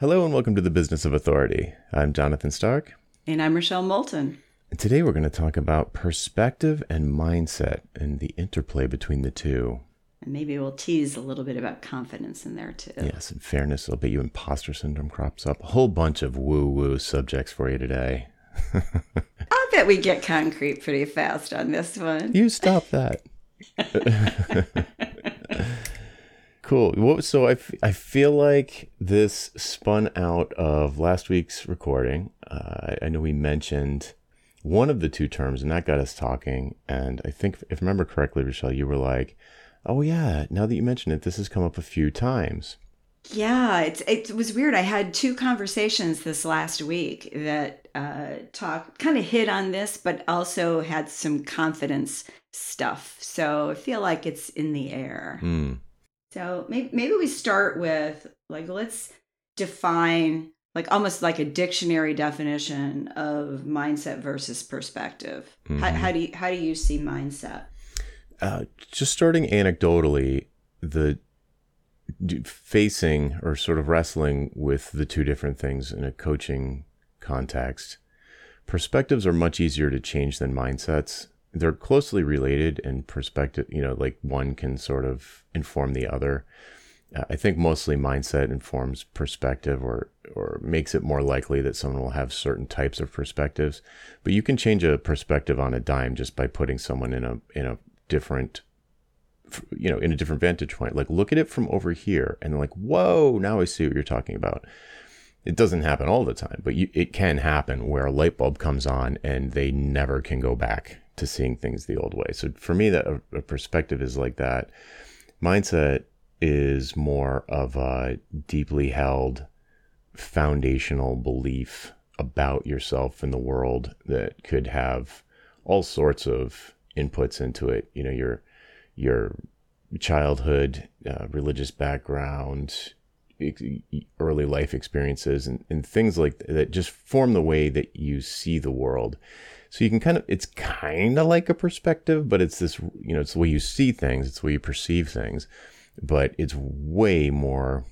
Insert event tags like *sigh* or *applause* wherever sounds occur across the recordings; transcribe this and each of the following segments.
Hello and welcome to the Business of Authority. I'm Jonathan Stark. And I'm Rochelle Moulton. And today we're going to talk about perspective and mindset and the interplay between the two. And maybe we'll tease a little bit about confidence in there too. Yes, and fairness. I'll bet you imposter syndrome crops up. A whole bunch of woo woo subjects for you today. *laughs* I bet we get concrete pretty fast on this one. You stop that. *laughs* *laughs* Cool. What, so I, f- I feel like this spun out of last week's recording. Uh, I know we mentioned one of the two terms, and that got us talking. And I think, if I remember correctly, Rochelle, you were like, "Oh yeah, now that you mention it, this has come up a few times." Yeah, it's it was weird. I had two conversations this last week that uh, talk kind of hit on this, but also had some confidence stuff. So I feel like it's in the air. Mm. So maybe maybe we start with like let's define like almost like a dictionary definition of mindset versus perspective. Mm-hmm. How, how, do you how do you see mindset? Uh, just starting anecdotally, the facing or sort of wrestling with the two different things in a coaching context. Perspectives are much easier to change than mindsets they're closely related in perspective you know like one can sort of inform the other. Uh, i think mostly mindset informs perspective or or makes it more likely that someone will have certain types of perspectives. But you can change a perspective on a dime just by putting someone in a in a different you know in a different vantage point. Like look at it from over here and like whoa now i see what you're talking about. It doesn't happen all the time but you, it can happen where a light bulb comes on and they never can go back to seeing things the old way. So for me, that a, a perspective is like that. Mindset is more of a deeply held foundational belief about yourself and the world that could have all sorts of inputs into it. You know, your your childhood, uh, religious background, early life experiences, and, and things like that, that just form the way that you see the world. So you can kind of, it's kind of like a perspective, but it's this, you know, it's the way you see things, it's the way you perceive things, but it's way more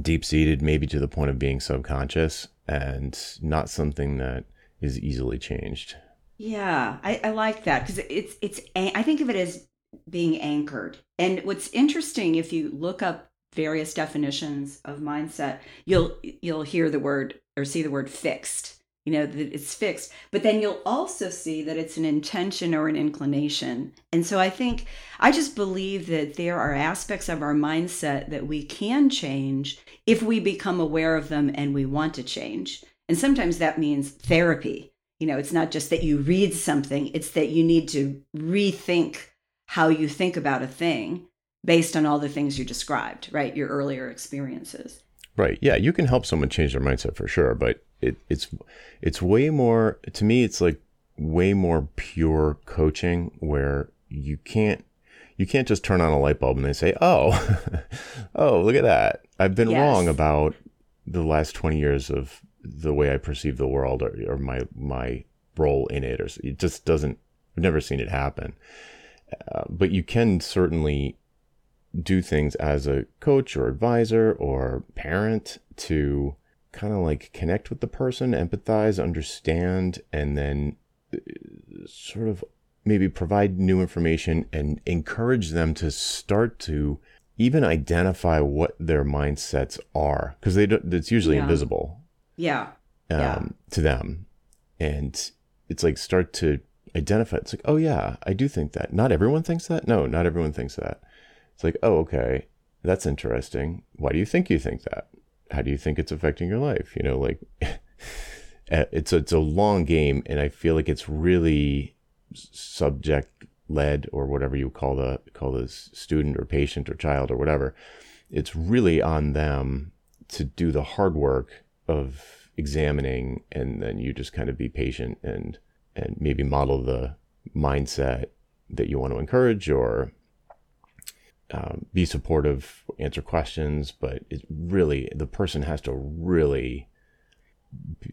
deep seated, maybe to the point of being subconscious and not something that is easily changed. Yeah, I, I like that because it's, it's, I think of it as being anchored. And what's interesting, if you look up various definitions of mindset, you'll, you'll hear the word or see the word fixed you know that it's fixed. But then you'll also see that it's an intention or an inclination. And so i think i just believe that there are aspects of our mindset that we can change if we become aware of them and we want to change. And sometimes that means therapy. You know it's not just that you read something it's that you need to rethink how you think about a thing based on all the things you described right? Your earlier experiences. Right. Yeah you can help someone change their mindset for sure but it, it's it's way more to me it's like way more pure coaching where you can't you can't just turn on a light bulb and they say oh *laughs* oh look at that i've been yes. wrong about the last 20 years of the way i perceive the world or, or my my role in it or it just doesn't i've never seen it happen uh, but you can certainly do things as a coach or advisor or parent to kind of like connect with the person, empathize, understand, and then uh, sort of maybe provide new information and encourage them to start to even identify what their mindsets are because they don't, it's usually yeah. invisible. Yeah. Um, yeah. To them, and it's like start to identify. It's like, oh yeah, I do think that. Not everyone thinks that. No, not everyone thinks that. It's like, oh okay, that's interesting. Why do you think you think that? How do you think it's affecting your life? You know, like *laughs* eh, it's a, it's a long game, and I feel like it's really subject led or whatever you call the call the student or patient or child or whatever. It's really on them to do the hard work of examining, and then you just kind of be patient and and maybe model the mindset that you want to encourage or um, be supportive, answer questions, but it really the person has to really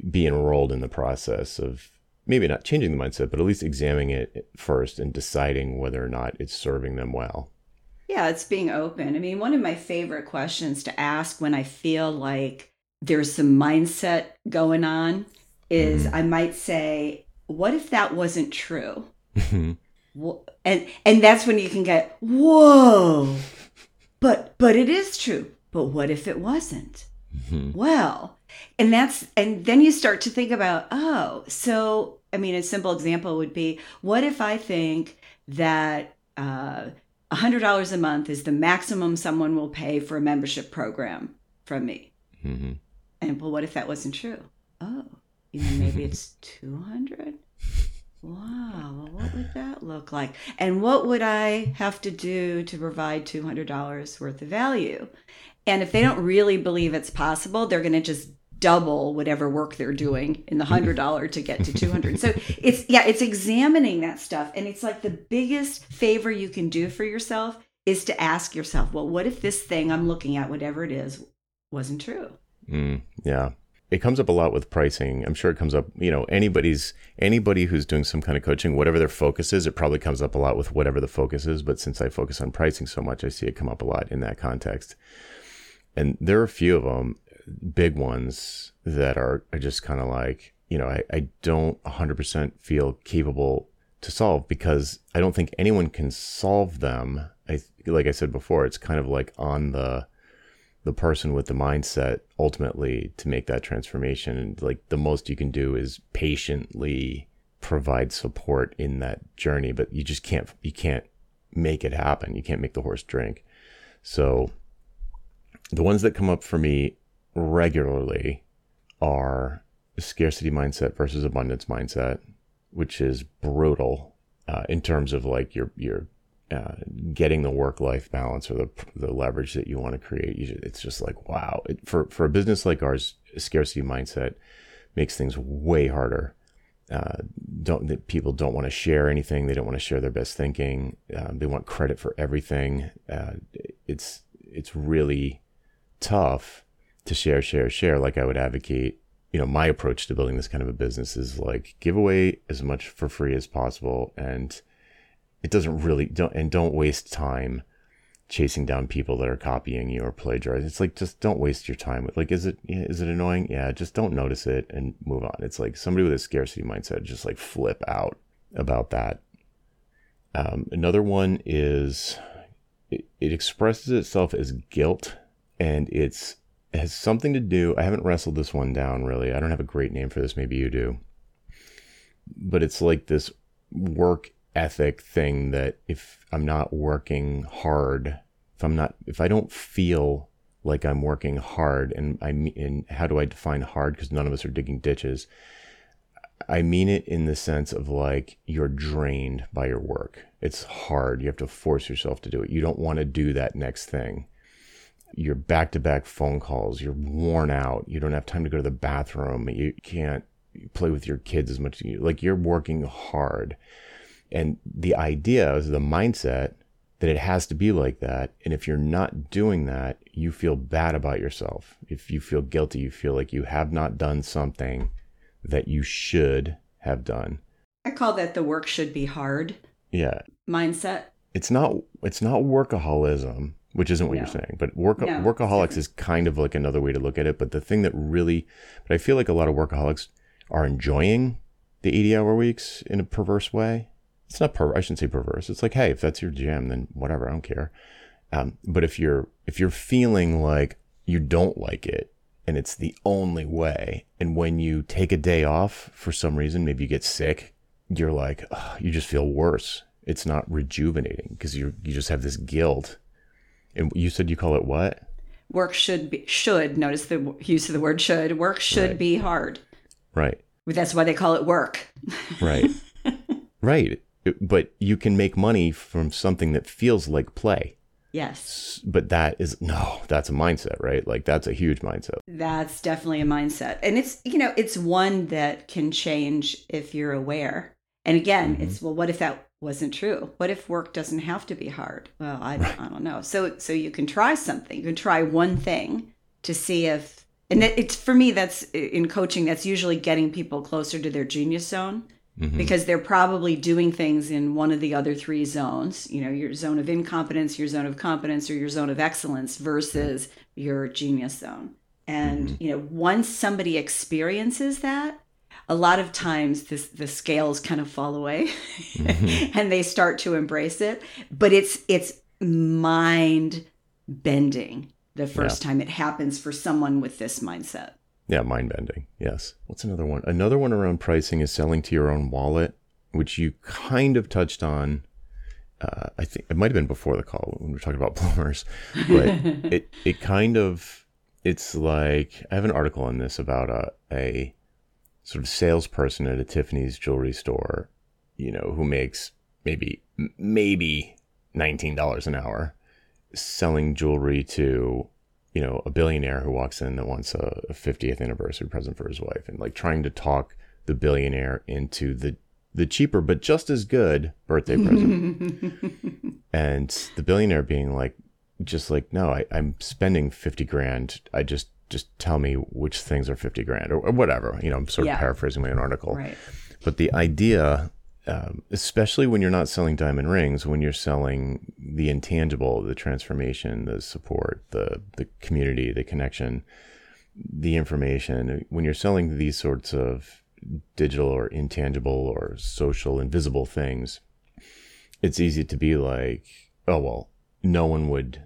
be enrolled in the process of maybe not changing the mindset, but at least examining it first and deciding whether or not it's serving them well. Yeah, it's being open. I mean, one of my favorite questions to ask when I feel like there's some mindset going on is Mhm. I might say, what if that wasn't true? And and that's when you can get, whoa. But but it is true. But what if it wasn't? Mhm. Well, and that's and then you start to think about, oh, so I mean, a simple example would be, what if I think that uh, $100 a month is the maximum someone will pay for a membership program from me? Mhm. And well, what if that wasn't true? Oh, you know, maybe it's *laughs* 200? Wow, well, what would that look like? And what would I have to do to provide $200 worth of value? And if they don't really believe it's possible, they're going to just double whatever work they're doing in the $100 *laughs* to get to 200. So it's yeah, it's examining that stuff and it's like the biggest favor you can do for yourself is to ask yourself, well, what if this thing I'm looking at whatever it is wasn't true? Mm, yeah. It comes up a lot with pricing. I'm sure it comes up, you know, anybody's anybody who's doing some kind of coaching, whatever their focus is, it probably comes up a lot with whatever the focus is. But since I focus on pricing so much, I see it come up a lot in that context. And there are a few of them, big ones that are, are just kind of like, you know, I, I don't 100% feel capable to solve because I don't think anyone can solve them. I like I said before, it's kind of like on the the person with the mindset ultimately to make that transformation. And like the most you can do is patiently provide support in that journey but you just can't you can't make it happen. You can't make the horse drink. So the ones that come up for me regularly are scarcity mindset versus abundance mindset which is brutal uh, in terms of like your your uh, getting the work life balance or the the leverage that you want to create. You, it's just like wow. It, for for a business like ours, scarcity mindset makes things way harder. Uh, don't people don't want to share anything. They don't want to share their best thinking. Uh, they want credit for everything. Uh, it's it's really tough to share, share, share. Like I would advocate. You know, my approach to building this kind of a business is like give away as much for free as possible and it doesn't really don't and don't waste time chasing down people that are copying you or plagiarizing. It's like just don't waste your time with like is it is it annoying? Yeah, just don't notice it and move on. It's like somebody with a scarcity mindset just like flip out about that. Um, another one is it, it expresses itself as guilt and it's it has something to do. I haven't wrestled this one down really. I don't have a great name for this. Maybe you do. But it's like this work ethic thing that if I'm not working hard, if I'm not, if I don't feel like I'm working hard, and I mean, and how do I define hard? Because none of us are digging ditches. I mean it in the sense of like you're drained by your work. It's hard. You have to force yourself to do it. You don't want to do that next thing. You're back to back phone calls. You're worn out. You don't have time to go to the bathroom. You can't play with your kids as much as you like. You're working hard and the idea is the mindset that it has to be like that. And if you're not doing that, you feel bad about yourself. If you feel guilty, you feel like you have not done something that you should have done. I call that the work should be hard Yeah. mindset. It's not it's not workaholism, which isn't what No. you're saying. But work No, workaholics is kind of like another way to look at it. But the thing that really but I feel like a lot of workaholics are enjoying the 80 hour weeks in a perverse way. It's not per I shouldn't say perverse. It's like, hey, if that's your jam, then whatever, I don't care. Um, but if you're if you're feeling like you don't like it and it's the only way, and when you take a day off for some reason, maybe you get sick, you're like, ugh, you just feel worse. It's not rejuvenating because you you just have this guilt. And you said you call it what? Work should be should notice the use of the word should. Work should Right. be hard. Right. That's why they call it work. Right. *laughs* right. But you can make money from something that feels like play. Yes. But that is no, that's a mindset, right? Like that's a huge mindset. That's definitely a mindset. And it's, you know, it's one that can change if you're aware. And again, Mhm. it's well, what if that wasn't true? What if work doesn't have to be hard? Well, I, Right. I don't know. So so you can try something. You can try one thing to see if and it's for me that's in coaching that's usually getting people closer to their genius zone Mhm. because they're probably doing things in one of the other three zones you know your zone of incompetence your zone of competence or your zone of excellence versus your genius zone And mm-hmm. you know, once somebody experiences that, a lot of times this the scales kind of fall away mm-hmm. *laughs* and they start to embrace it. But it's it's mind bending the first yeah. time it happens for someone with this mindset. Yeah, mind bending. Yes. What's another one? Another one around pricing is selling to your own wallet, which you kind of touched on. Uh, I think it might have been before the call when we were talking about *laughs* plumbers, but *laughs* it it kind of it's like I have an article on this about a, a sort of salesperson at a Tiffany's jewelry store, you know, who makes maybe maybe nineteen dollars an hour selling jewelry to you know, a billionaire who walks in that wants a, 50th anniversary present for his wife and like trying to talk the billionaire into the the cheaper but just as good birthday present. *laughs* and the billionaire being like just like, no, I, I'm spending 50 grand. I just just tell me which things are 50 grand or, or whatever. You know, I'm sort of paraphrasing my own article. Right. But the idea um, especially when you're not selling diamond rings, when you're selling the intangible, the transformation, the support, the the community, the connection, the information. When you're selling these sorts of digital or intangible or social invisible things, it's easy to be like, oh well, no one would.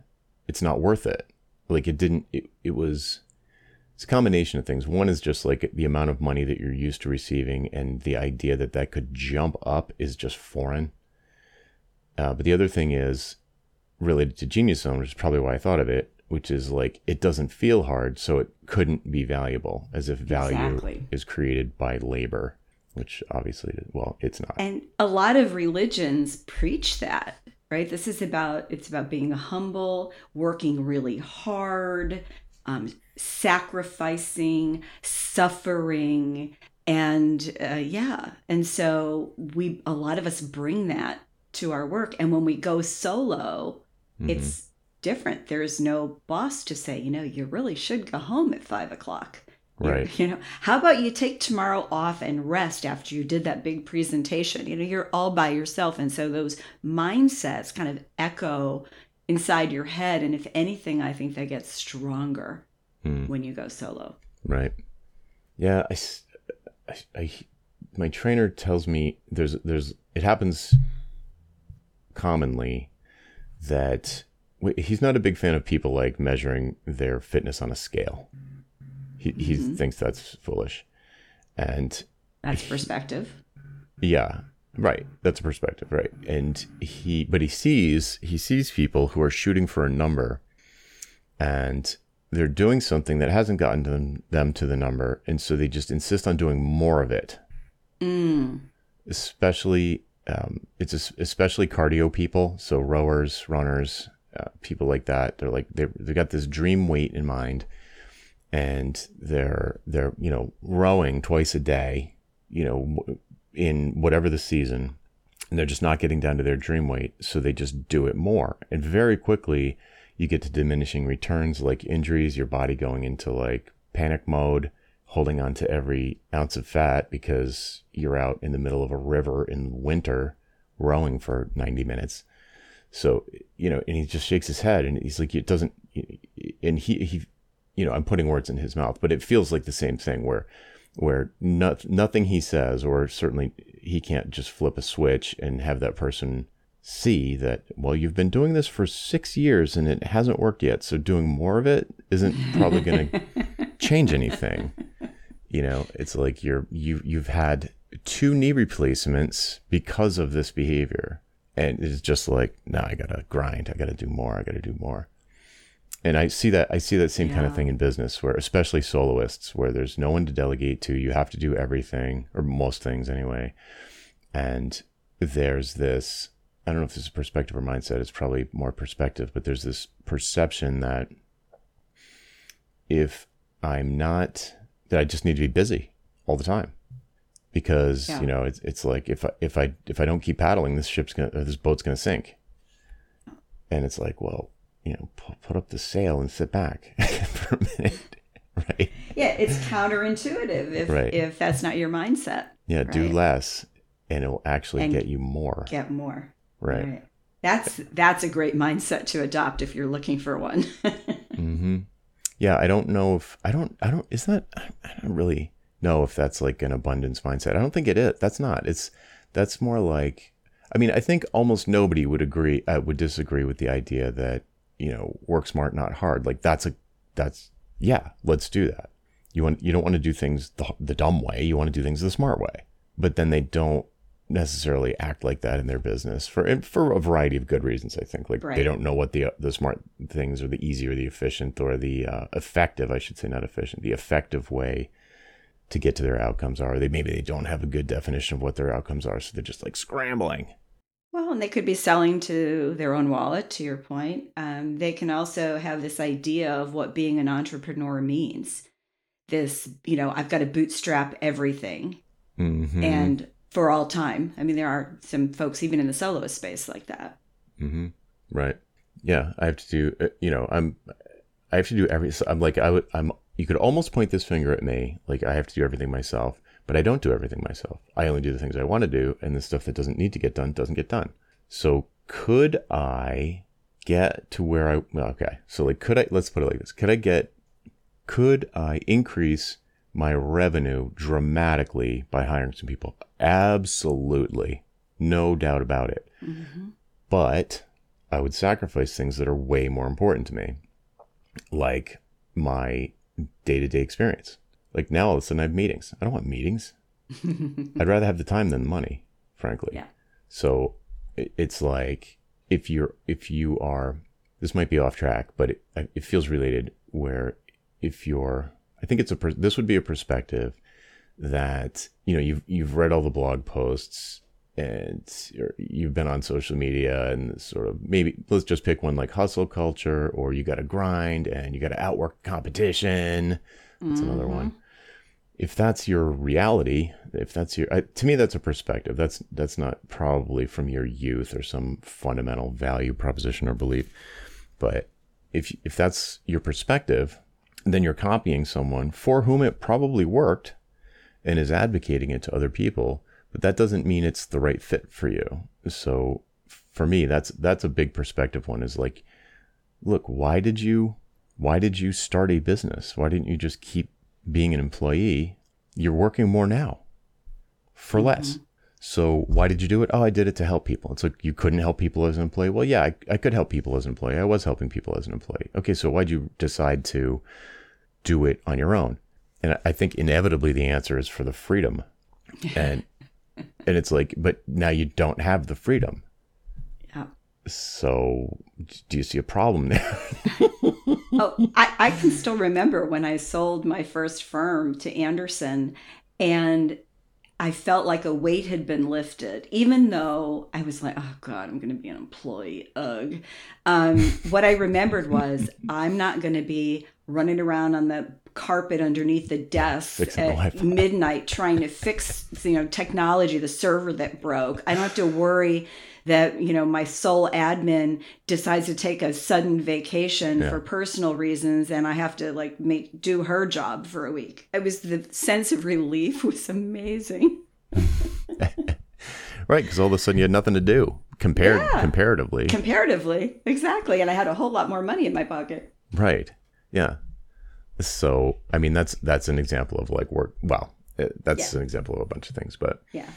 It's not worth it. Like it didn't. It, it was it's a combination of things. One is just like the amount of money that you're used to receiving, and the idea that that could jump up is just foreign. Uh, but the other thing is related to Genius Zone, which is probably why I thought of it, which is like it doesn't feel hard, so it couldn't be valuable, as if value exactly. is created by labor, which obviously, well, it's not. And a lot of religions preach that right this is about it's about being humble working really hard um, sacrificing, suffering, and uh, yeah, and so we a lot of us bring that to our work, and when we go solo, mm-hmm. it's different. There's no boss to say, you know, you really should go home at five o'clock. Right. *laughs* You know, how about you take tomorrow off and rest after you did that big presentation? You know, you're all by yourself. And so those mindsets kind of echo inside your head. And if anything, I think they get stronger mm. when you go solo. Right. Yeah. I, I, I, my trainer tells me there's, there's, it happens commonly that he's not a big fan of people like measuring their fitness on a scale. He, he mm-hmm. thinks that's foolish. And that's perspective. He, yeah. Right. That's a perspective, right? And he but he sees he sees people who are shooting for a number and they're doing something that hasn't gotten them, them to the number, and so they just insist on doing more of it. Mm. Especially, um, it's especially cardio people, so rowers, runners, uh, people like that. They're like they they got this dream weight in mind, and they're they're you know rowing twice a day, you know, in whatever the season, and they're just not getting down to their dream weight, so they just do it more, and very quickly you get to diminishing returns like injuries, your body going into like panic mode, holding on to every ounce of fat because you're out in the middle of a river in winter rowing for 90 minutes. So, you know, and he just shakes his head and he's like, it doesn't, and he, he, you know, I'm putting words in his mouth, but it feels like the same thing where, where not, nothing he says, or certainly he can't just flip a switch and have that person see that, well, you've been doing this for six years and it hasn't worked yet. So doing more of it isn't probably going *laughs* to change anything. You know, it's like you're, you, you've had two knee replacements because of this behavior. And it's just like, no, I got to grind. I got to do more. I got to do more. And I see that, I see that same yeah. kind of thing in business where, especially soloists, where there's no one to delegate to. You have to do everything or most things anyway. And there's this I don't know if this is perspective or mindset. It's probably more perspective, but there's this perception that if I'm not, that I just need to be busy all the time because yeah. you know it's it's like if I if I if I don't keep paddling, this ship's gonna this boat's gonna sink. And it's like, well, you know, put, put up the sail and sit back *laughs* for a minute, *laughs* right? Yeah, it's counterintuitive if right. if that's not your mindset. Yeah, right? do less, and it will actually and get you more. Get more. Right. right. That's that's a great mindset to adopt if you're looking for one. *laughs* mm-hmm. yeah, I don't know if I don't I don't is that I don't really know if that's like an abundance mindset. I don't think it is. That's not. It's that's more like I mean, I think almost nobody would agree uh, would disagree with the idea that, you know, work smart not hard. Like that's a that's yeah, let's do that. You want you don't want to do things the, the dumb way. You want to do things the smart way. But then they don't necessarily act like that in their business for for a variety of good reasons. I think like right. they don't know what the the smart things or the easy or the efficient or the uh, effective, I should say, not efficient, the effective way to get to their outcomes are. They maybe they don't have a good definition of what their outcomes are, so they're just like scrambling. Well, and they could be selling to their own wallet. To your point, um, they can also have this idea of what being an entrepreneur means. This, you know, I've got to bootstrap everything, mm-hmm. and for all time. I mean, there are some folks even in the soloist space like that. Mm-hmm. Right. Yeah, I have to do. Uh, you know, I'm. I have to do every. I'm like I would. I'm. You could almost point this finger at me, like I have to do everything myself, but I don't do everything myself. I only do the things I want to do, and the stuff that doesn't need to get done doesn't get done. So could I get to where I? Well, okay. So like, could I? Let's put it like this: Could I get? Could I increase my revenue dramatically by hiring some people. Absolutely. No doubt about it. Mm-hmm. But I would sacrifice things that are way more important to me, like my day to day experience. Like now, all of a sudden, I have meetings. I don't want meetings. *laughs* I'd rather have the time than the money, frankly. Yeah. So it's like if you're, if you are, this might be off track, but it, it feels related where if you're I think it's a this would be a perspective that you know you've you've read all the blog posts and you've been on social media and sort of maybe let's just pick one like hustle culture or you got to grind and you got to outwork competition. That's mm-hmm. another one. If that's your reality, if that's your I, to me that's a perspective. That's that's not probably from your youth or some fundamental value proposition or belief. But if if that's your perspective, then you're copying someone for whom it probably worked and is advocating it to other people, but that doesn't mean it's the right fit for you. So for me, that's that's a big perspective one is like, look, why did you why did you start a business? Why didn't you just keep being an employee? You're working more now for mm-hmm. less. So why did you do it? Oh, I did it to help people. It's like you couldn't help people as an employee. Well, yeah, I, I could help people as an employee. I was helping people as an employee. Okay, so why'd you decide to do it on your own? And I think inevitably the answer is for the freedom. And and it's like, but now you don't have the freedom. So do you see a problem there? *laughs* oh, I, I can still remember when I sold my first firm to Andersen, and I felt like a weight had been lifted, even though I was like, oh God, I'm going to be an employee. Ugh. Um, what I remembered was *laughs* I'm not going to be running around on the carpet underneath the desk Fixing at the midnight trying to fix you know technology the server that broke i don't have to worry that you know my sole admin decides to take a sudden vacation yeah. for personal reasons and i have to like make do her job for a week it was the sense of relief *laughs* was amazing *laughs* right because all of a sudden you had nothing to do compared yeah. comparatively comparatively exactly and i had a whole lot more money in my pocket right yeah so i mean that's that's an example of like work well eh, that's yeah. an example of a bunch of things but yeah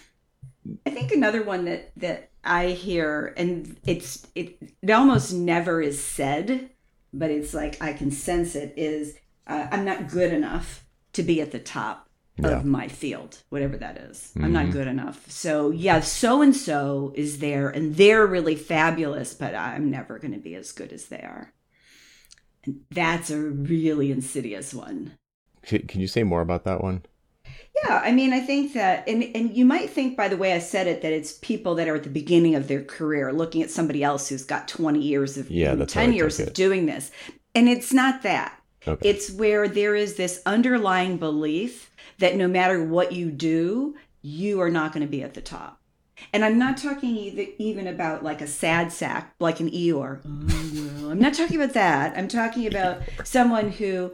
I think another one that that I hear, and it's it, it almost never is said, but it's like I can sense it. Is uh, I'm not good enough to be at the top yeah. of my field, whatever that is. Mm-hmm. I'm not mm-hmm. good enough. So yeah, so and so is there, and they're really fabulous, but I'm never going to be as good as they are. And that's a really insidious one. Can you say more about that one? Yeah, I mean, I think that, and and you might think by the way I said it that it's people that are at the beginning of their career looking at somebody else who's got twenty years of, yeah, ten years of doing this, and it's not that. Okay. It's where there is this underlying belief that no matter what you do, you are not going to be at the top. And I'm not talking either, even about like a sad sack, like an Eeyore. Oh, well. I'm not talking about that. I'm talking about someone who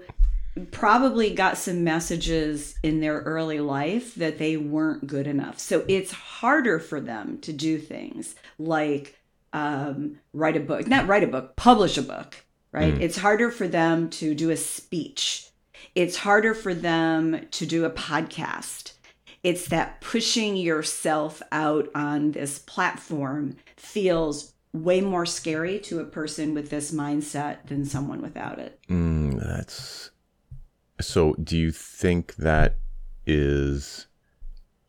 probably got some messages in their early life that they weren't good enough. So it's harder for them to do things like um, write a book, not write a book, publish a book. right? Mm. It's harder for them to do a speech. It's harder for them to do a podcast. It's that pushing yourself out on this platform feels way more scary to a person with this mindset than someone without it. Mm, that's so. Do you think that is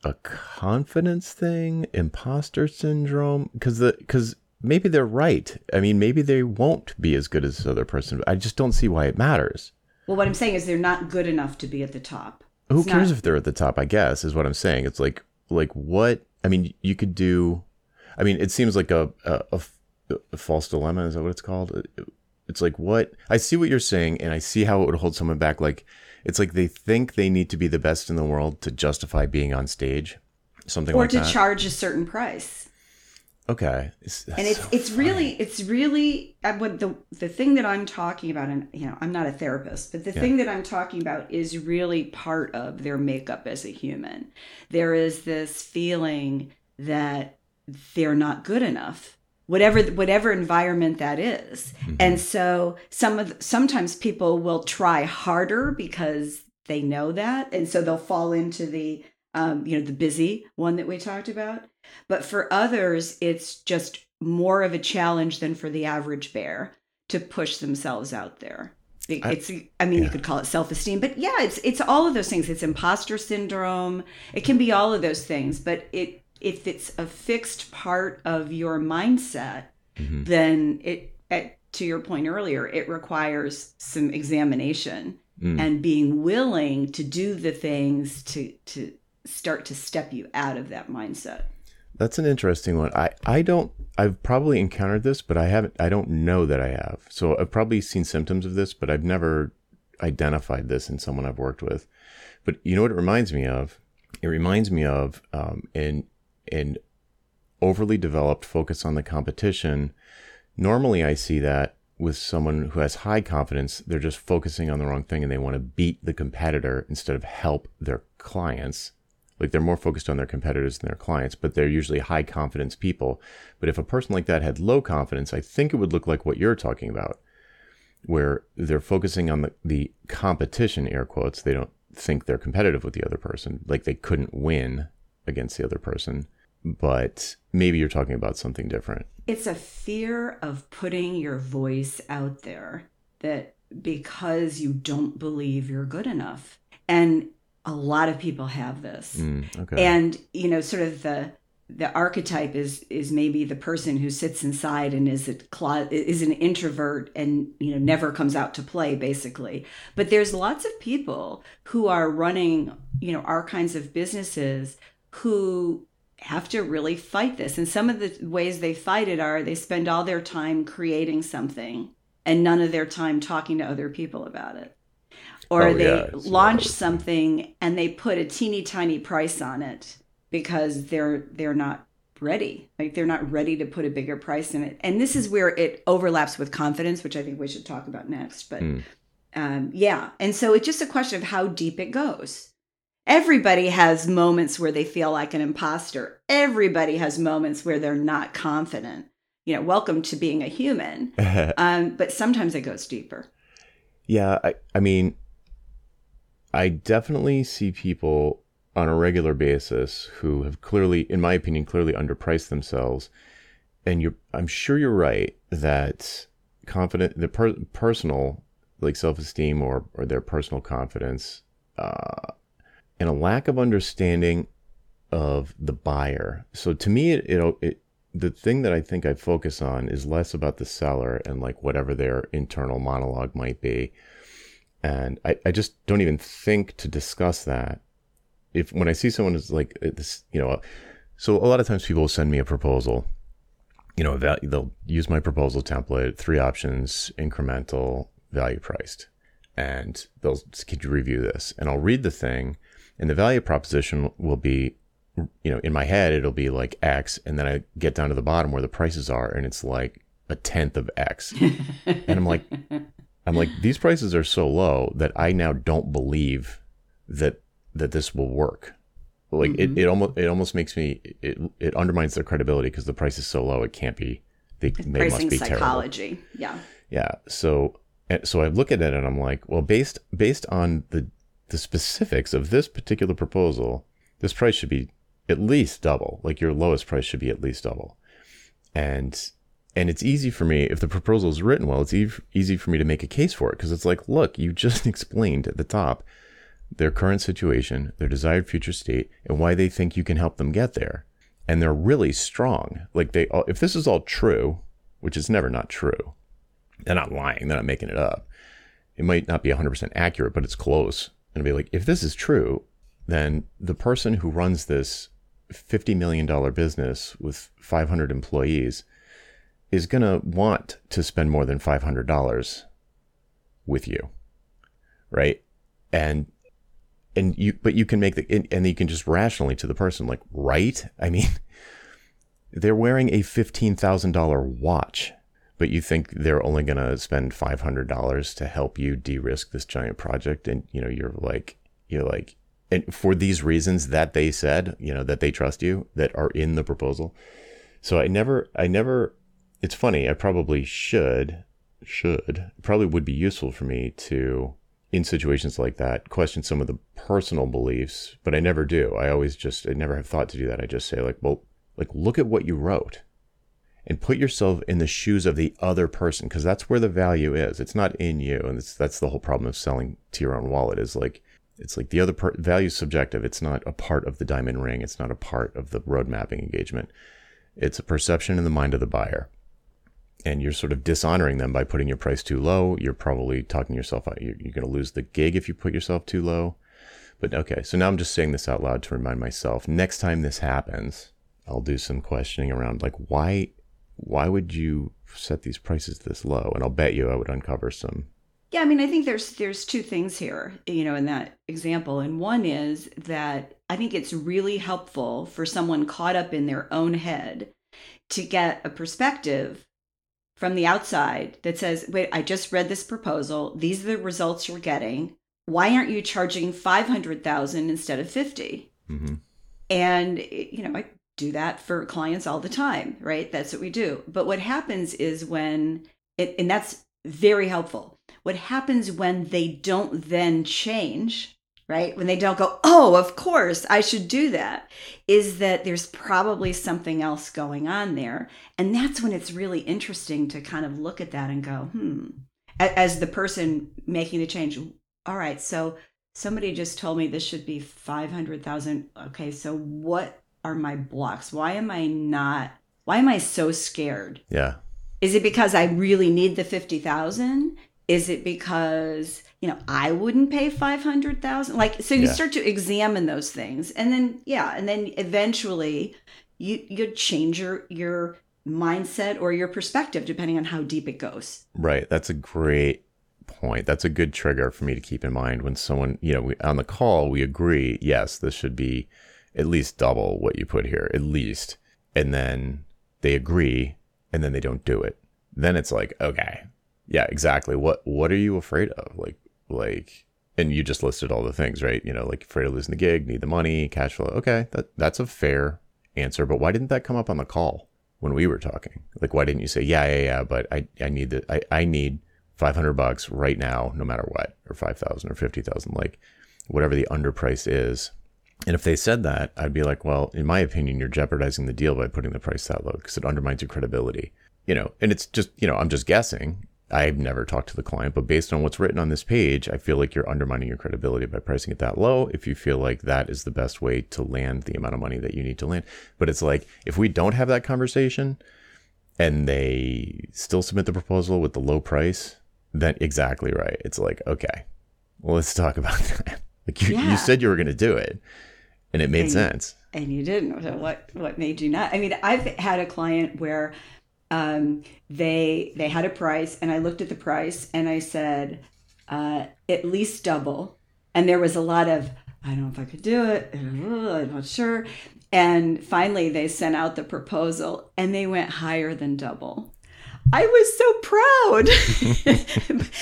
a confidence thing, imposter syndrome? Because the because maybe they're right. I mean, maybe they won't be as good as this other person. I just don't see why it matters. Well, what I'm saying is they're not good enough to be at the top. Who it's cares not... if they're at the top? I guess is what I'm saying. It's like like what? I mean, you could do. I mean, it seems like a a, a, a false dilemma. Is that what it's called? It's like what I see what you're saying, and I see how it would hold someone back. Like it's like they think they need to be the best in the world to justify being on stage, something or like to charge a certain price. Okay, it's, and it's so it's funny. really it's really uh, what the the thing that I'm talking about, and you know I'm not a therapist, but the yeah. thing that I'm talking about is really part of their makeup as a human. There is this feeling that they're not good enough whatever whatever environment that is. Mm-hmm. and so some of sometimes people will try harder because they know that and so they'll fall into the um, you know the busy one that we talked about but for others it's just more of a challenge than for the average bear to push themselves out there it's I, I mean yeah. you could call it self-esteem but yeah it's it's all of those things it's imposter syndrome it can be all of those things but it if it's a fixed part of your mindset, mm-hmm. then it, at, to your point earlier, it requires some examination mm. and being willing to do the things to to start to step you out of that mindset. That's an interesting one. I, I don't I've probably encountered this, but I haven't I don't know that I have. So I've probably seen symptoms of this, but I've never identified this in someone I've worked with. But you know what it reminds me of? It reminds me of um, in an overly developed focus on the competition, normally I see that with someone who has high confidence, they're just focusing on the wrong thing and they want to beat the competitor instead of help their clients. Like they're more focused on their competitors than their clients, but they're usually high confidence people. But if a person like that had low confidence, I think it would look like what you're talking about, where they're focusing on the, the competition, air quotes. They don't think they're competitive with the other person, like they couldn't win against the other person but maybe you're talking about something different. It's a fear of putting your voice out there that because you don't believe you're good enough. And a lot of people have this. Mm, okay. And you know, sort of the the archetype is is maybe the person who sits inside and is a is an introvert and you know never comes out to play basically but there's lots of people who are running you know our kinds of businesses who have to really fight this. And some of the ways they fight it are they spend all their time creating something and none of their time talking to other people about it. Or oh, they yeah, launch something and they put a teeny tiny price on it because they're they're not ready. Like they're not ready to put a bigger price in it. And this is where it overlaps with confidence, which I think we should talk about next. But mm. um, yeah, and so it's just a question of how deep it goes everybody has moments where they feel like an imposter. Everybody has moments where they're not confident. You know, welcome to being a human. *laughs* um, but sometimes it goes deeper. Yeah, I, I mean, I definitely see people on a regular basis who have clearly, in my opinion, clearly underpriced themselves. And you're, I'm sure you're right that confident, the per, personal, like self esteem or or their personal confidence, uh, and a lack of understanding of the buyer. So to me, it, it, it the thing that I think I focus on is less about the seller and like whatever their internal monologue might be. And I, I just don't even think to discuss that. If when I see someone is like uh, this, you know, so a lot of times people will send me a proposal. You know, they'll use my proposal template, three options, incremental, value priced, and they'll could you review this? And I'll read the thing, and the value proposition will be, you know, in my head, it'll be like X. And then I get down to the bottom where the prices are and it's like a tenth of X. *laughs* and I'm like, I'm like, these prices are so low that I now don't believe that that this will work. Like mm-hmm. it, it almost it almost makes me it it undermines their credibility because the price is so low it can't be they, they must be psychology. Terrible. Yeah. Yeah. So so I look at it and I'm like, well, based based on the the specifics of this particular proposal, this price should be at least double. Like your lowest price should be at least double. And and it's easy for me if the proposal is written well. It's e- easy for me to make a case for it because it's like, look, you *laughs* just explained at the top their current situation, their desired future state, and why they think you can help them get there. And they're really strong. Like they, if this is all true, which is never not true, they're not lying. They're not making it up. It might not be 100% accurate, but it's close. And be like, if this is true, then the person who runs this $50 million business with 500 employees is going to want to spend more than $500 with you. Right. And, and you, but you can make the, and, and you can just rationally to the person, like, right? I mean, *laughs* they're wearing a $15,000 watch but you think they're only going to spend $500 to help you de-risk this giant project? And you know you're like you're like and for these reasons that they said you know that they trust you that are in the proposal. So i never i never it's funny i probably should should probably would be useful for me to in situations like that question some of the personal beliefs but i never do. I always just i never have thought to do that. I just say like well like look at what you wrote and put yourself in the shoes of the other person because that's where the value is. It's not in you, and that's the whole problem of selling to your own wallet. Is like it's like the other part value subjective. It's not a part of the diamond ring. It's not a part of the road mapping engagement. It's a perception in the mind of the buyer. And you're sort of dishonoring them by putting your price too low. You're probably talking yourself out. You're, you're going to lose the gig if you put yourself too low. But okay, so now I'm just saying this out loud to remind myself. Next time this happens, I'll do some questioning around like why why would you set these prices this low? And I'll bet you I would uncover some. Yeah, I mean, I think there's there's two things here, you know, in that example, and one is that I think it's really helpful for someone caught up in their own head to get a perspective from the outside that says, "Wait, I just read this proposal. These are the results you're getting. Why aren't you charging five hundred thousand instead of 50 mm-hmm. And you know, I do that for clients all the time, right? That's what we do. But what happens is when, it, and that's very helpful. What happens when they don't then change, right? When they don't go, oh, of course, I should do that, is that there's probably something else going on there. And that's when it's really interesting to kind of look at that and go, hmm, as the person making the change, all right, so somebody just told me this should be 500,000. Okay, so what are my blocks? Why am I not? Why am I so scared? Yeah. Is it because I really need the 50,000? Is it because, you know, I wouldn't pay 500,000? Like so you yeah. start to examine those things and then yeah, and then eventually you you change your your mindset or your perspective depending on how deep it goes. Right. That's a great point. That's a good trigger for me to keep in mind when someone, you know, we, on the call we agree, yes, this should be at least double what you put here, at least. And then they agree and then they don't do it. Then it's like, okay, yeah, exactly. What what are you afraid of? Like like and you just listed all the things, right? You know, like afraid of losing the gig, need the money, cash flow. Okay, that that's a fair answer, but why didn't that come up on the call when we were talking? Like why didn't you say, "Yeah, yeah, yeah, but I I need the I I need 500 bucks right now no matter what or 5,000 or 50,000 like whatever the underprice is and if they said that, I'd be like, well, in my opinion, you're jeopardizing the deal by putting the price that low because it undermines your credibility. You know, and it's just, you know, I'm just guessing. I've never talked to the client, but based on what's written on this page, I feel like you're undermining your credibility by pricing it that low. If you feel like that is the best way to land the amount of money that you need to land. But it's like, if we don't have that conversation and they still submit the proposal with the low price, then exactly right. It's like, okay, well, let's talk about *laughs* that. Like you, yeah. you said you were going to do it and it made and, sense. And you didn't. So what what made you not? I mean, I've had a client where um, they they had a price, and I looked at the price, and I said uh, at least double. And there was a lot of I don't know if I could do it. I'm not sure. And finally, they sent out the proposal, and they went higher than double. I was so proud.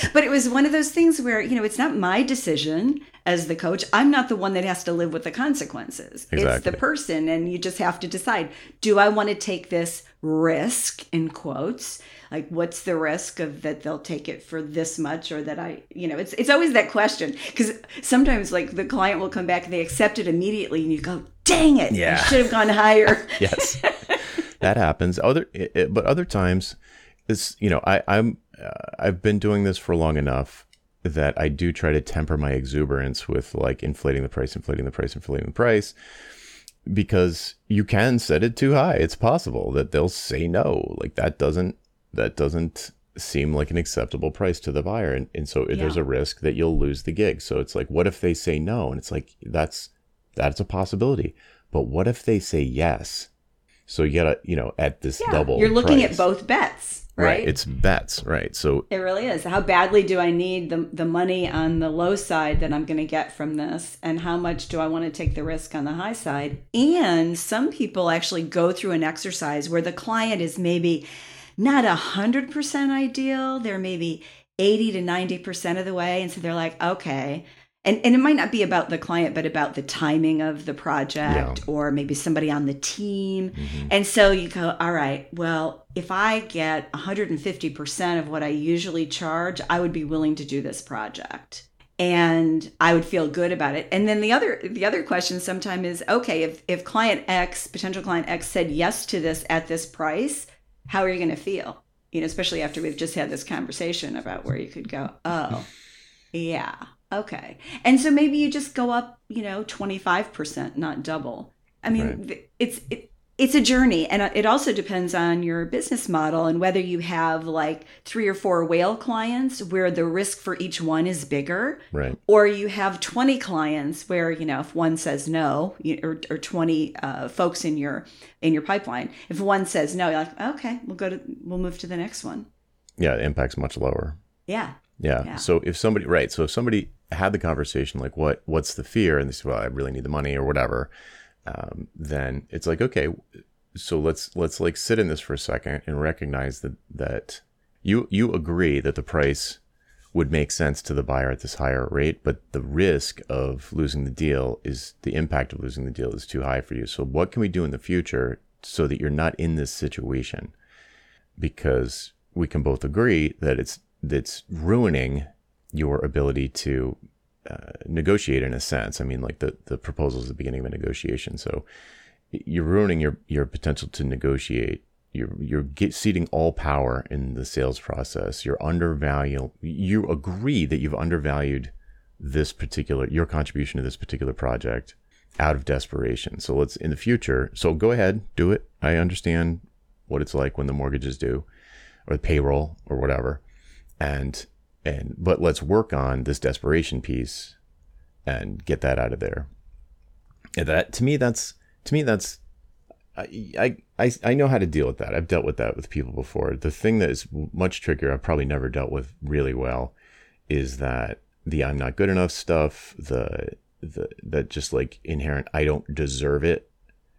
*laughs* *laughs* but it was one of those things where, you know, it's not my decision as the coach. I'm not the one that has to live with the consequences. Exactly. It's the person. And you just have to decide do I want to take this risk, in quotes, like what's the risk of that they'll take it for this much or that i you know it's it's always that question because sometimes like the client will come back and they accept it immediately and you go dang it Yeah. I should have gone higher *laughs* yes that happens other it, it- but other times it's you know i i'm uh, i've been doing this for long enough that i do try to temper my exuberance with like inflating the price inflating the price inflating the price because you can set it too high. It's possible that they'll say no. Like that doesn't that doesn't seem like an acceptable price to the buyer. And, and so there's a risk that you'll lose the gig. So it's like what if they say no? And it's like that's that's a possibility. But what if they say yes so you gotta, you know, at this yeah double. you're looking price. at both bets right, It's bets, right? So It really is. How badly do I need the the money on the low side that I'm going to get from this, and how much do I want to take the risk on the high side? And some people actually go through an exercise where the client is maybe not a hundred percent ideal. They're maybe eighty to ninety percent of the way, and so they're like, okay. And, and it might not be about the client, but about the timing of the project or maybe somebody on the team. mhm. And so you go, all right, well, if I get 150% of what I usually charge, I would be willing to do this project. And I would feel good about it. And then the other the other question sometimes is, okay, if if client X, potential client X said yes to this at this price, how are you going to feel? You know, especially after we've just had this conversation about where you could go, oh, yeah, okay. And so maybe you just go up, you know, 25%, not double. I mean, Right. it's it, it's a journey and it also depends on your business model and whether you have like three or four whale clients where the risk for each one is bigger right, or you have 20 clients where you know if one says no you- or, or 20 uh, folks in your in your pipeline if one says no you're like okay we'll go to we'll move to the next one yeah, the impact's much lower. yeah Yeah. Yeah. So if somebody, right, so if somebody had the conversation like, what, what's the fear, and they say, well, I really need the money or whatever, um, then it's like, okay, so let's let's like sit in this for a second and recognize that that you you agree that the price would make sense to the buyer at this higher rate, but the risk of losing the deal is the impact of losing the deal is too high for you. So what can we do in the future so that you're not in this situation? Because we can both agree that it's that's ruining your ability to uh, negotiate in a sense. I mean, like the the proposal is the beginning of a negotiation, so you're ruining your your potential to negotiate. You're you're get, ceding all power in the sales process. You're undervalued. You agree that you've undervalued this particular your contribution to this particular project out of desperation. So let's in the future. So go ahead, do it. I understand what it's like when the mortgage is due, or the payroll, or whatever, and and but let's work on this desperation piece and get that out of there. And that to me, that's to me that's I, I I know how to deal with that. I've dealt with that with people before. The thing that is much trickier, I've probably never dealt with really well, is that the I'm not good enough stuff. The the that just like inherent I don't deserve it.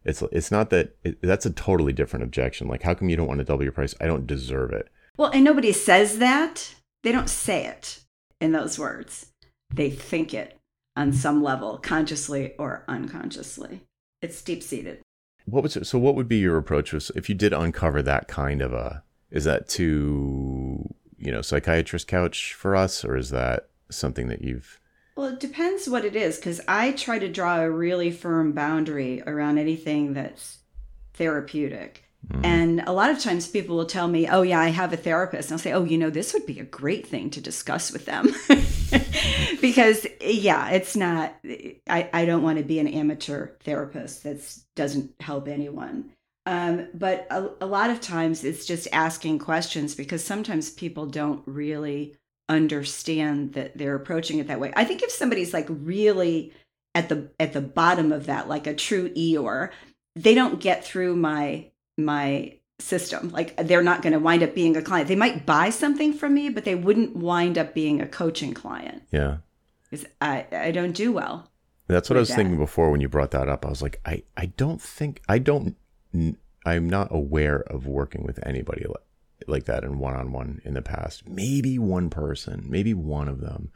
It's it's not that it, that's a totally different objection. Like how come you don't want to double your price? I don't deserve it. well and nobody says that they don't say it in those words they think it on some level consciously or unconsciously it's deep seated What was it? So what would be your approach if if you did uncover that kind of a is that too you know psychiatrist couch for us or is that something that you've Well, it depends what it is because I try to draw a really firm boundary around anything that's therapeutic. Mhm. And a lot of times people will tell me, oh, yeah, I have a therapist. And I'll say, oh, you know, this would be a great thing to discuss with them. *laughs* because, yeah, it's not, I, I don't want to be an amateur therapist that doesn't help anyone. Um, but a, a lot of times it's just asking questions because sometimes people don't really understand that they're approaching it that way. I think if somebody's like really at the at the bottom of that, like a true Eeyore, they don't get through my my system. Like they're not going to wind up being a client. They might buy something from me, but they wouldn't wind up being a coaching client yeah because I I don't do well. that's what i was thinking before when you brought that up i was like i i don't think i don't I'm not aware of working with anybody like, like that in one-on-one in the past maybe one person maybe one of them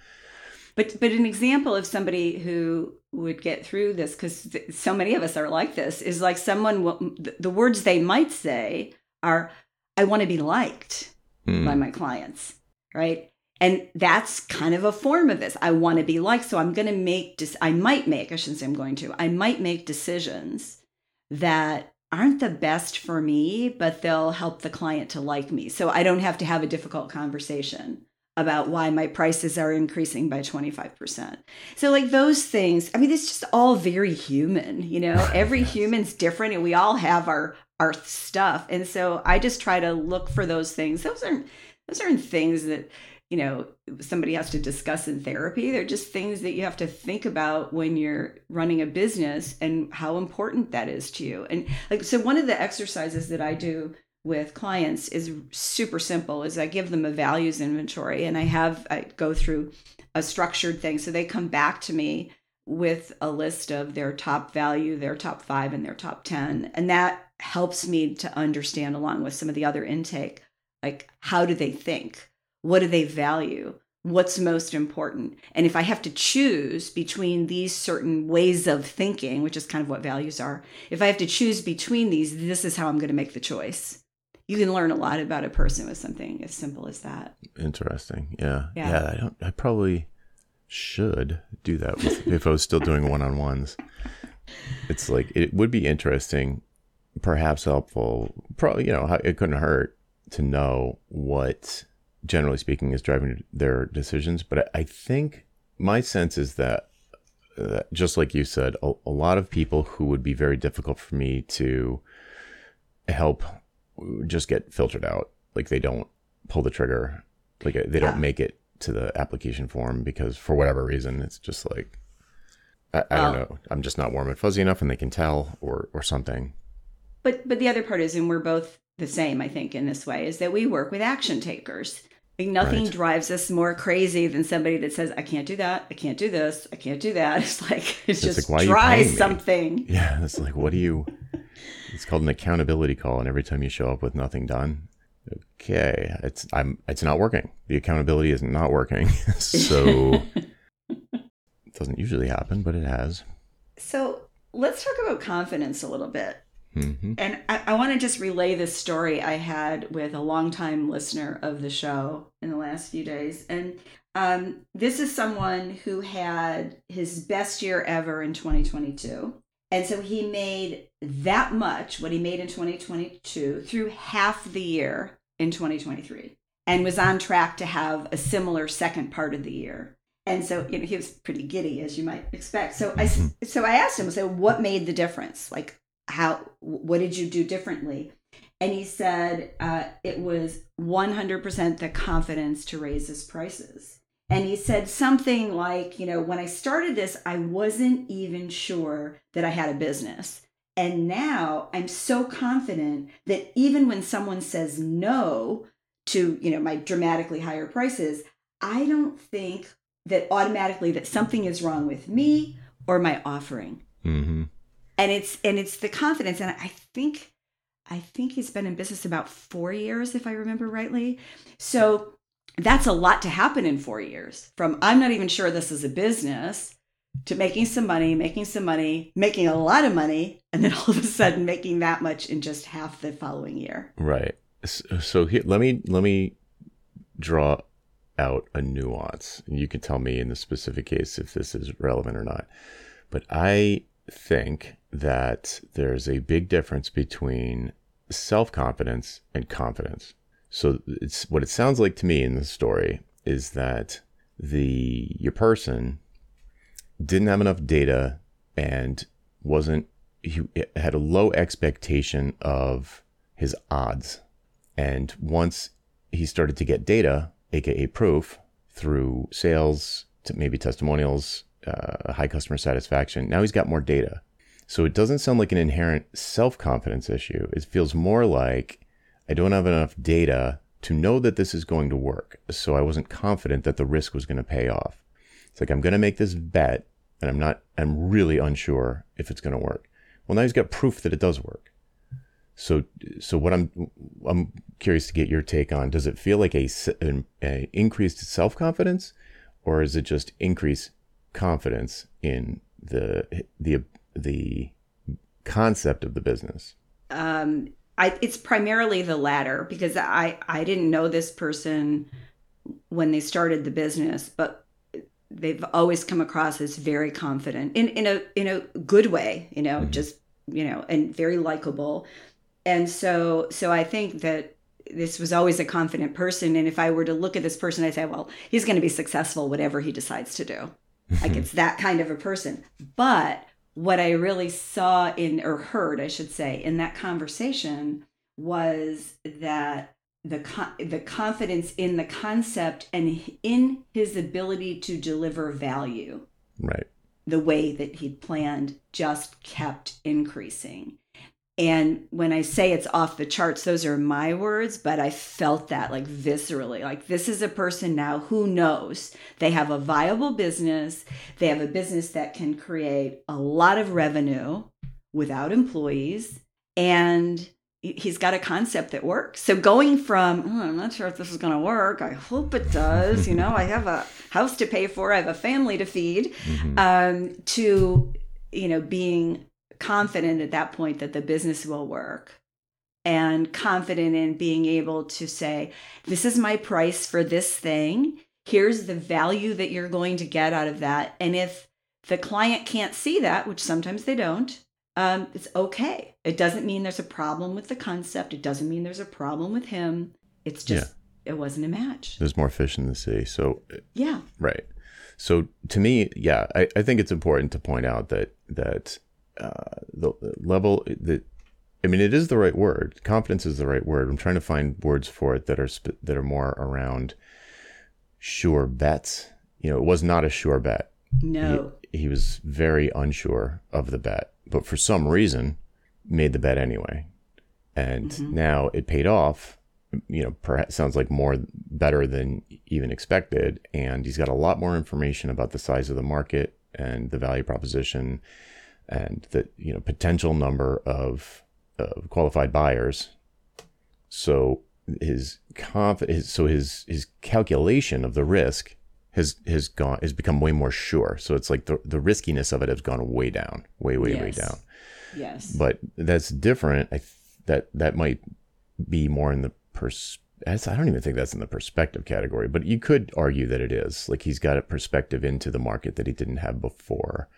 But but an example of somebody who would get through this because th- so many of us are like this is like someone will, the, the words they might say are I want to be liked. mm. by my clients, right? And that's kind of a form of this. I want to be liked, so I'm going to make. I might make. I shouldn't say I'm going to. I might make decisions that aren't the best for me, but they'll help the client to like me. So I don't have to have a difficult conversation about why my prices are increasing by 25%. So like those things, I mean it's just all very human, you know. Every yes. human's different and we all have our our stuff. And so I just try to look for those things. Those aren't those aren't things that you know somebody has to discuss in therapy they're just things that you have to think about when you're running a business and how important that is to you and like so one of the exercises that i do with clients is super simple is i give them a values inventory and i have i go through a structured thing so they come back to me with a list of their top value their top five and their top 10 and that helps me to understand along with some of the other intake like how do they think what do they value? What's most important? And if I have to choose between these certain ways of thinking, which is kind of what values are, if I have to choose between these, this is how I'm going to make the choice. You can learn a lot about a person with something as simple as that. Interesting. Yeah. Yeah. yeah I don't, I probably should do that with, if I was still doing one on ones. It's like, it would be interesting, perhaps helpful. Probably, you know, it couldn't hurt to know what generally speaking, is driving their decisions. But I think my sense is that, uh, just like you said, a, a, lot of people who would be very difficult for me to help just get filtered out. Like they don't pull the trigger, like they don't make it to the application form because for whatever reason, it's just like, I, I don't oh. know. I'm just not warm and fuzzy enough and they can tell or, or something. But, but the other part is, and we're both the same, I think, in this way, is that we work with action takers. Like nothing right. drives us more crazy than somebody that says, I can't do that, I can't do this, I can't do that. *laughs* It's like it's, it's just like, try something. Yeah. It's like what do you it's called an accountability call, and every time you show up with nothing done, okay, it's I'm it's not working. The accountability is not working. *laughs* so it *laughs* doesn't usually happen, but it has. So let's talk about confidence a little bit. Mm-hmm. And I, I want to just relay this story I had with a longtime listener of the show in the last few days. And um, this is someone who had his best year ever in 2022. And so he made that much, what he made in 2022, through half the year in 2023 and was on track to have a similar second part of the year. And so, you know, he was pretty giddy, as you might expect. So I, mm-hmm. so I asked him, so what made the difference? Like, how what did you do differently and he said uh, it was 100% the confidence to raise his prices and he said something like you know when i started this i wasn't even sure that i had a business. And now i'm so confident that even when someone says no to you know my dramatically higher prices i don't think that automatically that something is wrong with me or my offering. Mm-hmm. And it's and it's the confidence. And i think i think he's been in business about four years if i remember rightly. So that's a lot to happen in four years from i'm not even sure this is a business to making some money making some money making a lot of money and then *laughs* all of a sudden making that much in just half the following year. Right. So here, let me let me draw out a nuance you can tell me in the specific case if this is relevant or not. But i think that there's a big difference between self confidence and confidence. So it's what it sounds like to me in the story is that the your person didn't have enough data and wasn't he had a low expectation of his odds. And once he started to get data, aka proof, through sales, maybe testimonials, uh, high customer satisfaction. Now he's got more data. So it doesn't sound like an inherent self confidence issue. It feels more like I don't have enough data to know that this is going to work. So I wasn't confident that the risk was going to pay off. It's like I'm going to make this bet and I'm not, I'm really unsure if it's going to work. Well, now he's got proof that it does work. So, so what I'm, I'm curious to get your take on, does it feel like a, an a increased self confidence or is it just increased confidence in the the the concept of the business? Um, I, it's primarily the latter because I, I didn't know this person when they started the business, but they've always come across as very confident in, in a in a good way, you know, mm-hmm. just you know, and very likable. And so so I think that this was always a confident person. And if I were to look at this person, I'd say, well, he's going to be successful, whatever he decides to do. like *laughs* it's that kind of a person. But what I really saw in, or heard, I should say, in that conversation was that the con- the confidence in the concept and in his ability to deliver value right. the way that he'd planned just kept increasing and when I say it's off the charts, those are my words, but I felt that like viscerally. Like, this is a person now who knows they have a viable business, they have a business that can create a lot of revenue without employees, and he's got a concept that works. So, going from, oh, I'm not sure if this is going to work, I hope it does, you know, I have a house to pay for, I have a family to feed, mm-hmm. um, to, you know, being confident at that point that the business will work and confident in being able to say, This is my price for this thing. Here's the value that you're going to get out of that. And if the client can't see that, which sometimes they don't, um, it's okay. It doesn't mean there's a problem with the concept. It doesn't mean there's a problem with him. It's just, yeah. it wasn't a match. There's more fish in the sea. So, yeah. Right. So to me, yeah, I, I think it's important to point out that, that uh, the level that I mean, it is the right word. Confidence is the right word. I'm trying to find words for it that are sp- that are more around sure bets. You know, it was not a sure bet. No, he, he was very unsure of the bet, but for some reason, made the bet anyway, and mm-hmm. now it paid off. You know, perhaps sounds like more better than even expected, and he's got a lot more information about the size of the market and the value proposition and the you know potential number of, of qualified buyers. So his conf his, so his his calculation of the risk has has gone has become way more sure. So it's like the the riskiness of it has gone way down, way way yes. way down. Yes. But that's different. I th- that that might be more in the pers. I don't even think that's in the perspective category, but you could argue that it is. Like he's got a perspective into the market that he didn't have before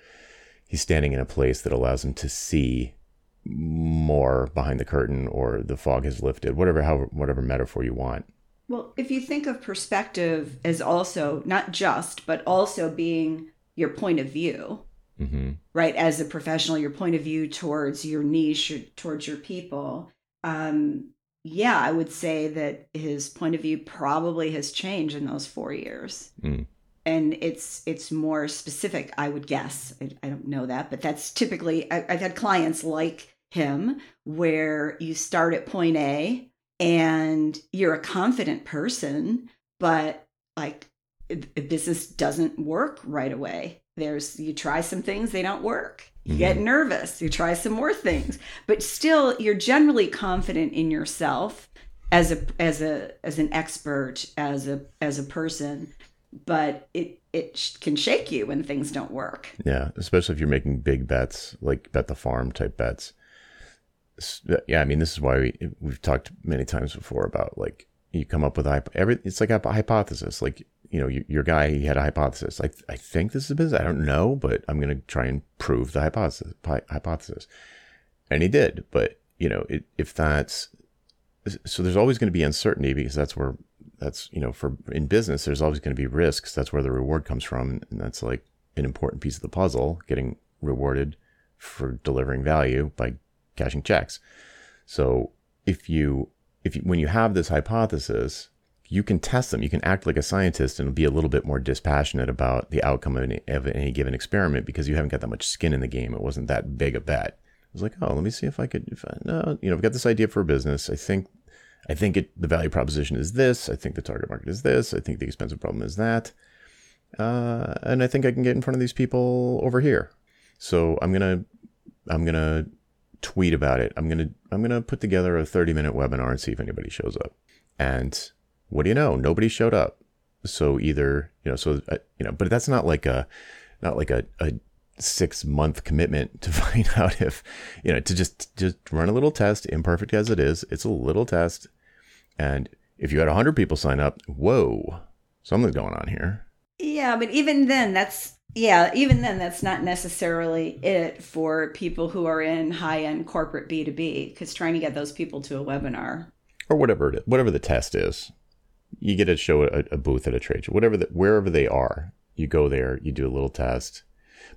he's standing in a place that allows him to see more behind the curtain or the fog has lifted whatever how whatever metaphor you want. Well if you think of perspective as also not just but also being your point of view mm-hmm. right? As a professional your point of view towards your niche or towards your people. Um yeah i would say that his point of view probably has changed in those four years. Mm and it's it's more specific i would guess. I, I don't know that but that's typically I, i've had clients like him where you start at point a and you're a confident person but like business doesn't work right away. There's you try some things they don't work. You mm-hmm. get nervous you try some more things but still you're generally confident in yourself as a as a as an expert as a as a person but it it can shake you when things don't work. Yeah, especially if you're making big bets, like bet the farm type bets. Yeah, I mean, this is why we we've talked many times before about like you come up with every. It's like a hypothesis. Like you know, your guy he had a hypothesis. Like I think this is a business. I don't know, but I'm to try and prove the hypothesis. Hypothesis, and he did. But you know, if that's so, there's always going to be uncertainty because that's where that's you know for in business there's always going to be risks that's where the reward comes from and that's like an important piece of the puzzle getting rewarded for delivering value by cashing checks so if you if you, when you have this hypothesis you can test them you can act like a scientist and be a little bit more dispassionate about the outcome of any, of any given experiment because you haven't got that much skin in the game it wasn't that big a bet I was like, oh, let me see if I could. If I, no, you know, I've got this idea for a business. I think I think it, the value proposition is this. I think the target market is this. I think the expensive problem is that. Uh, and I think I can get in front of these people over here. So I'm gonna I'm gonna tweet about it. I'm gonna I'm gonna put together a 30 minute webinar and see if anybody shows up. And what do you know? Nobody showed up. So either you know, so uh, you know, but that's not like a not like a, a six month commitment to *laughs* find out if you know to just just run a little test imperfect as it is it's a little test and if you had 100 people sign up whoa something's going on here. Yeah but even then that's yeah even then that's not necessarily it for people who are in high end corporate b2b because trying to get those people to a webinar. Or whatever it is, whatever the test is. You get to show a, a booth at a trade show whatever the, wherever they are. You go there you do a little test.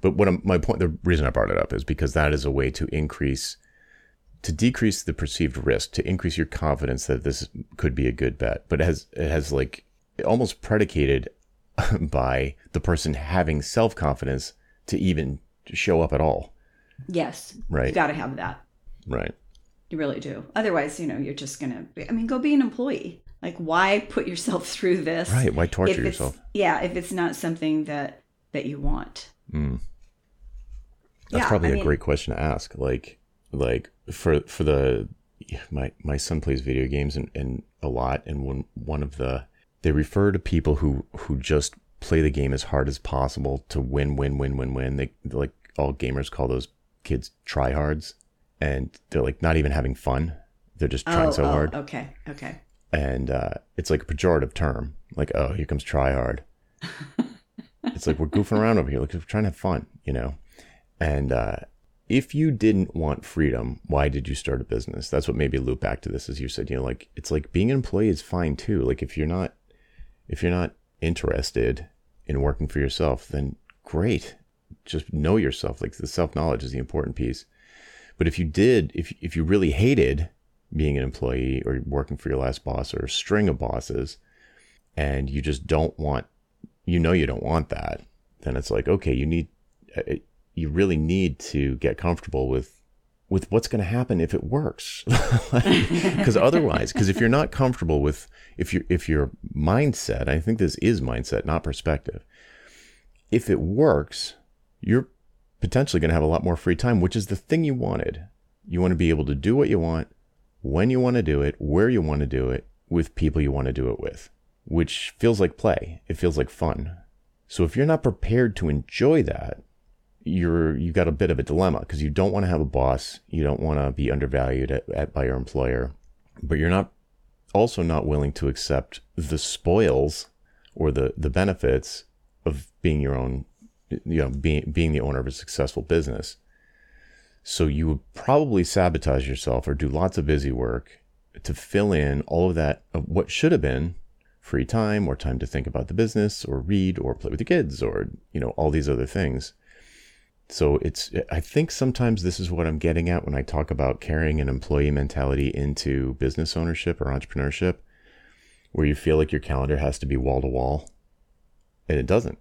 But what I'm, my point, the reason I brought it up is because that is a way to increase, to decrease the perceived risk, to increase your confidence that this could be a good bet. But it has, it has like almost predicated *laughs* by the person having self confidence to even show up at all. Yes. Right. You got to have that. Right. You really do. Otherwise, you know, you're just going to, I mean, go be an employee. Like, why put yourself *laughs* through this? Right. Why torture yourself? Yeah. If it's not something that, that you want. Mm. That's yeah, probably I a mean, great question to ask. Like, like for for the my my son plays video games and, and a lot, and when one of the they refer to people who who just play the game as hard as possible to win, win, win, win, win. They like all gamers call those kids tryhards, and they're like not even having fun. They're just trying oh, so oh, hard. Okay, okay. And uh, it's like a pejorative term, like oh, here comes tryhard. *laughs* it's like we're goofing around over here, like we're trying to have fun, you know. And uh, if you didn't want freedom, why did you start a business? That's what made me loop back to this, as you said. You know, like it's like being an employee is fine too. Like if you're not, if you're not interested in working for yourself, then great. Just know yourself. Like the self knowledge is the important piece. But if you did, if if you really hated being an employee or working for your last boss or a string of bosses, and you just don't want, you know, you don't want that, then it's like okay, you need uh, you really need to get comfortable with with what's going to happen if it works. *laughs* Because *laughs* otherwise because if you're not comfortable with if your if your mindset i think this is mindset not perspective. If it works you're potentially going to have a lot more free time which is the thing you wanted. You want to be able to do what you want when you want to do it where you want to do it with people you want to do it with which feels like play. It feels like fun. So if you're not prepared to enjoy that you're you got a bit of a dilemma because you don't want to have a boss, you don't want to be undervalued at, at, by your employer, but you're not also not willing to accept the spoils or the the benefits of being your own, you know, being being the owner of a successful business. So you would probably sabotage yourself or do lots of busy work to fill in all of that of what should have been free time or time to think about the business or read or play with the kids or you know all these other things so it's i think sometimes this is what i'm getting at when i talk about carrying an employee mentality into business ownership or entrepreneurship where you feel like your calendar has to be wall to wall and it doesn't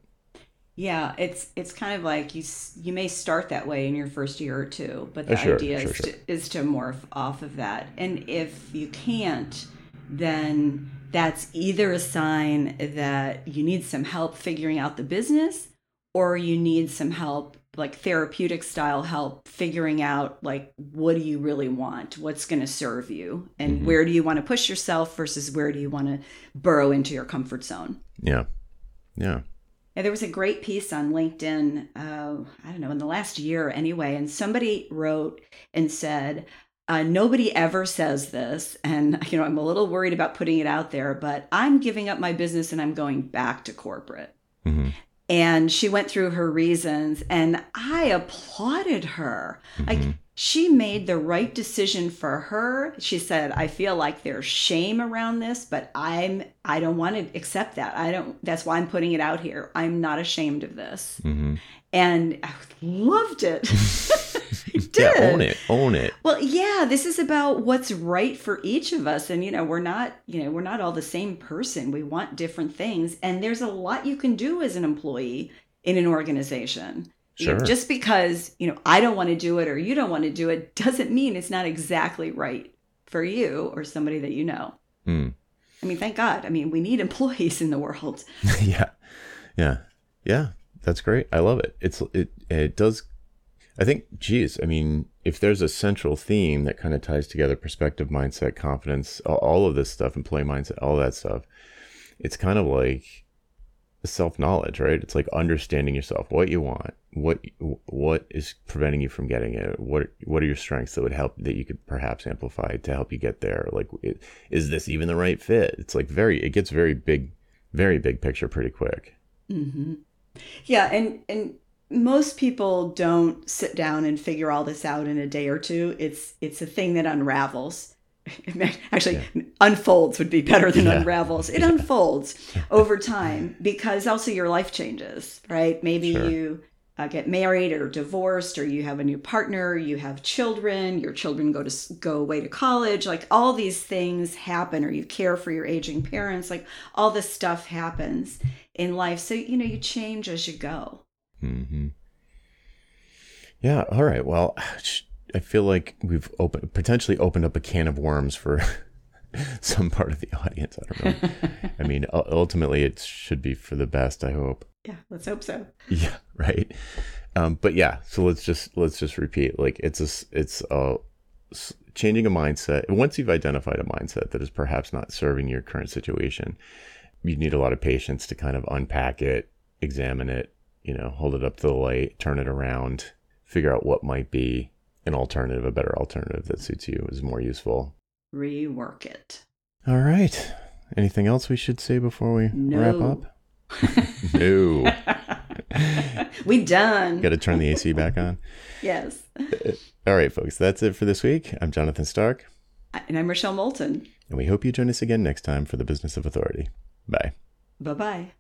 yeah it's it's kind of like you you may start that way in your first year or two but the uh, sure, idea sure, is, sure. To, is to morph off of that and if you can't then that's either a sign that you need some help figuring out the business or you need some help like therapeutic style help figuring out like what do you really want? What's going to serve you? And mm-hmm. where do you want to push yourself versus where do you want to burrow into your comfort zone? Yeah. Yeah. Yeah, there was a great piece on LinkedIn, uh, I don't know, in the last year anyway, and somebody wrote and said, uh, nobody ever says this, and you know I'm a little worried about putting it out there, but I'm giving up my business and I'm going back to corporate. Mm-hmm and she went through her reasons and i applauded her. Mm-hmm. like she made the right decision for her. She said i feel like there's shame around this but i'm i don't want to accept that. I don't that's why i'm putting it out here. I'm not ashamed of this. Mm-hmm. and i loved it *laughs* *laughs* yeah own it own it well yeah this is about what's right for each of us and you know we're not you know we're not all the same person we want different things and there's a lot you can do as an employee in an organization Sure. You know, just because, you know, I don't want to do it or you don't want to do it doesn't mean it's not exactly right for you or somebody that you know. Mm. I mean, thank God. I mean, we need employees in the world. *laughs* yeah. Yeah. Yeah. That's great. I love it. It's it it does I think geez, I mean, if there's a central theme that kind of ties together perspective, mindset, confidence, all of this stuff, employee mindset, all that stuff, it's kind of like self knowledge, right? It's like understanding yourself, what you want, what what is preventing you from getting it, what what are your strengths that would help that you could perhaps amplify to help you get there. Like, is this even the right fit? It's like very, it gets very big, very big picture pretty quick. Mm-hmm. Yeah, and and most people don't sit down and figure all this out in a day or two. It's it's a thing that unravels. *laughs* Actually, yeah. unfolds would be better than yeah. unravels. It yeah. unfolds *laughs* over time because also your life changes, right? Maybe sure. you uh, get married or divorced, or you have a new partner, you have children, your children go to go away to college. Like all these things happen, or you care for your aging parents. Like all this stuff happens in life. So you know you change as you go. Mm-hmm. Yeah. All right. Well, I feel like we've opened potentially opened up a can of worms for *laughs* some part of the audience. I don't know. I mean, ultimately, it should be for the best. I hope. Yeah. Let's hope so. Yeah. Right. Um, but yeah. So let's just let's just repeat. Like it's a it's a changing a mindset. Once you've identified a mindset that is perhaps not serving your current situation, you need a lot of patience to kind of unpack it, examine it, you know, hold it up to the light, turn it around, figure out what might be an alternative, a better alternative that suits you, is more useful. Rework it. All right. Anything else we should say before we no. wrap up? *laughs* no. *laughs* we done. Got to turn the AC back on. *laughs* yes. All right, folks. That's it for this week. I'm Jonathan Stark. And I'm Rochelle Moulton. And we hope you join us again next time for the Business of Authority. Bye. Bye bye.